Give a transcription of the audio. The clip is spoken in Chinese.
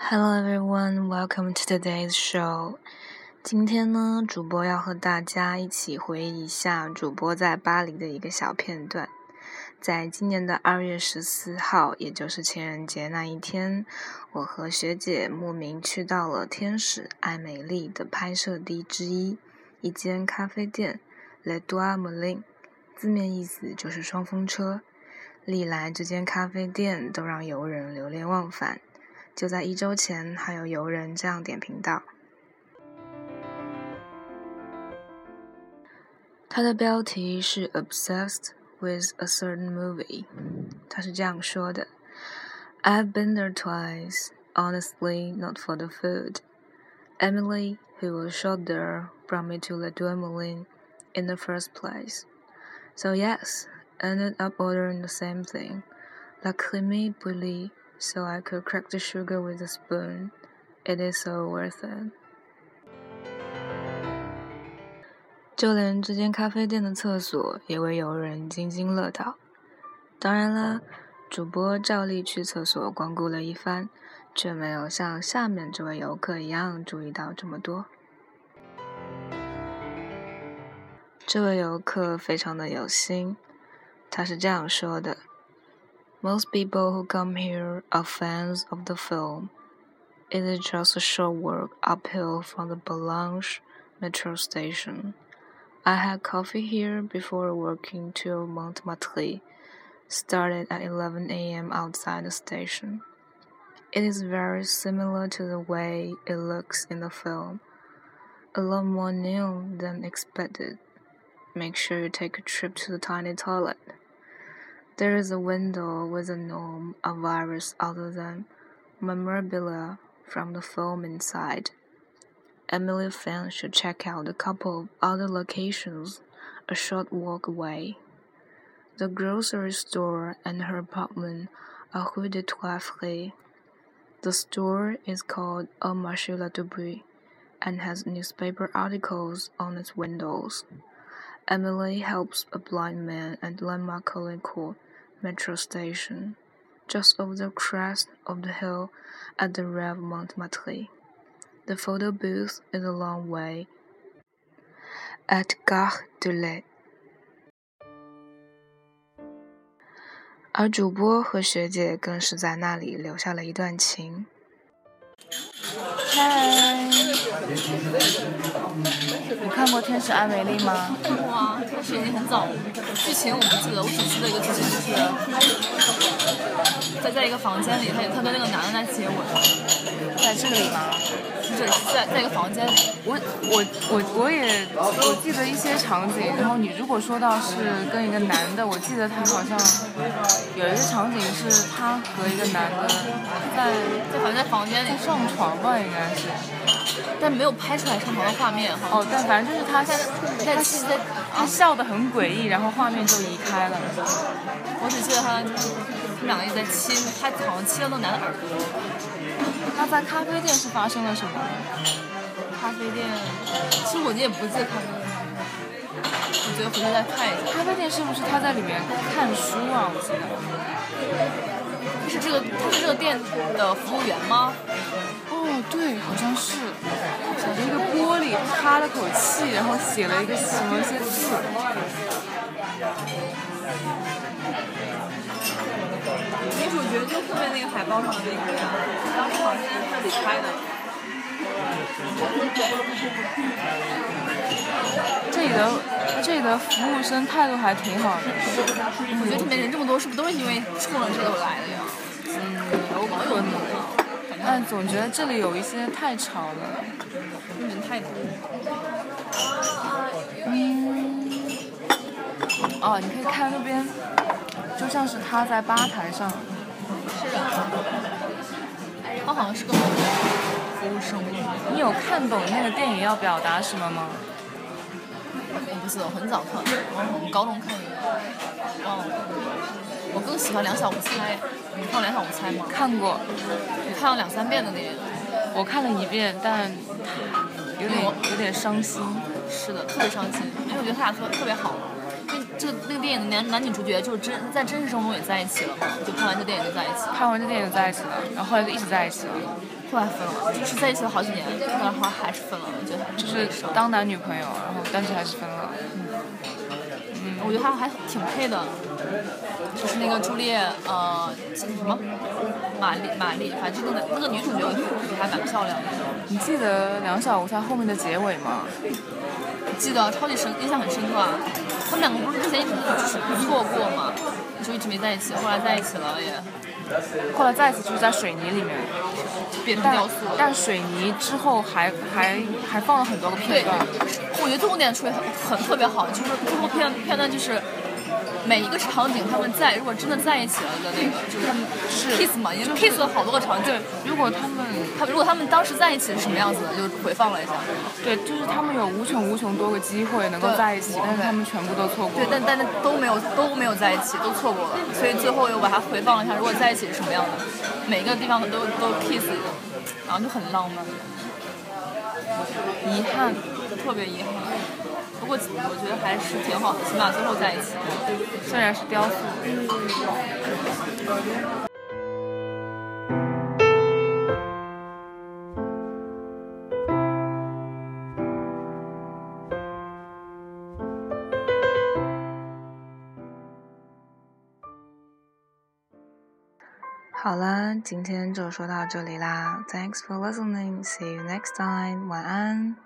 Hello everyone, welcome to today's show. 今天呢，主播要和大家一起回忆一下主播在巴黎的一个小片段。在今年的二月十四号，也就是情人节那一天，我和学姐慕名去到了天使爱美丽的拍摄地之一，一间咖啡店 Le d o i Moulins，字面意思就是双风车。历来这间咖啡店都让游人流连忘返。就在一周前，还有游人这样点评道：“它的标题是 ‘Obsessed with a certain movie’，他是这样说的：‘I've been there twice. Honestly, not for the food. Emily, who was shot there, brought me to Le Deux Moulins in the first place. So yes, ended up ordering the same thing, la crème brûlée.” so I could crack the sugar with a spoon. It is so worth it. 就连这间咖啡店的厕所也为游人津津乐道。当然啦，主播照例去厕所光顾了一番，却没有像下面这位游客一样注意到这么多。这位游客非常的有心，他是这样说的。Most people who come here are fans of the film. It is just a short walk uphill from the Boulogne metro station. I had coffee here before walking to Montmartre. Started at 11 a.m. outside the station. It is very similar to the way it looks in the film. A lot more new than expected. Make sure you take a trip to the tiny toilet. There is a window with a gnome, a virus other than memorabilia from the film inside. Emily fans should check out a couple of other locations a short walk away. The grocery store and her apartment are Rue de Trois Frères. The store is called Au Marché La Dubrie and has newspaper articles on its windows. Emily helps a blind man at Landmark Court metro station, just over the crest of the hill at the Rev Montmartre. The photo booth is a long way at Gare de l'Est. 而主播和学姐更是在那里留下了一段情。嗨， 你看过《天使爱美丽》吗？看过啊，天使已经很早了。剧情我不记得，我只记得一个剧情就是在在一个房间里，他他跟那个男的在接吻，在这里吗？对，在在一个房间里。我我我我也我记得一些场景，然后你如果说到是跟一个男的，我记得他好像有一个场景是他和一个男的在在反正在房间里上床吧，应该是。但没有拍出来上床的画面哈。哦，但反正就是他在他在他笑得很诡异，然后画面就移开了。我只记得他他们两个一直在亲，他好像亲了那个男的耳朵。他在咖啡店是发生了什么？咖啡店，其实我也不记得咖啡店。我觉得回头再看一下。咖啡店是不是他在里面看书啊？我记得。他是这个他是这个店的服务员吗？哦，对，好像是，想着一个玻璃，哈了口气，然后写了一个什么些字。女主角就后面那个海报上的那个呀，当时好像是他自己拍的。这里的这里的服务生态度还挺好的。我觉得这里面人这么多，是不是都是因为冲着这个来的呀？嗯，有可能。但总觉得这里有一些太吵了，人太多。嗯。哦，你可以看那边，就像是他在吧台上。是的。他好像是个服务生。你有看懂那个电影要表达什么吗？我不记得，我很早看，我们高中看的。忘了。我更喜欢两小无猜。你看过两小无猜吗？看过。你看了两三遍的那个。我看了一遍，但有点有点伤心。是的，特别伤心，因为我觉得他俩特特别好。因为这个那个电影的男男女主角就是真在真实生活中也在一起了嘛，就拍完这电影就在一起。拍完这电影就在一起了，然后后来就一直在一起了。后来分了，就是在一起了好几年，然后还是分了，我觉得就是当男女朋友，然后但是还是分了。嗯，我觉得他还挺配的，就是那个朱丽叶，呃，叫什么？玛丽，玛丽，反正那个那个女主角，我觉得还蛮漂亮的。你记得两小无猜后面的结尾吗？记得，超级深，印象很深刻啊。他们两个不是之前一直就是错过嘛，就一直没在一起，后来在一起了也。后来再一次就是在水泥里面，变成雕塑。但水泥之后还还还放了很多个片段。我觉得最后点处理很很特别好，就是最后片片段就是。每一个场景，他们在如果真的在一起了的那个，就是他们是 kiss 嘛，因为 kiss 了好多个场景。如果他们他如果他们当时在一起是什么样子的，就回放了一下。对，就是他们有无穷无穷多个机会能够在一起，但是他们全部都错过。对，但但是都没有都没有在一起，都错过了。所以最后又把它回放了一下，如果在一起是什么样的，每个地方都都 kiss，然后就很浪漫。遗憾，特别遗憾。不过我觉得还是挺好的，起码最后在一起，虽然是雕塑。好了，今天就说到这里啦。Thanks for listening. See you next time. 晚安。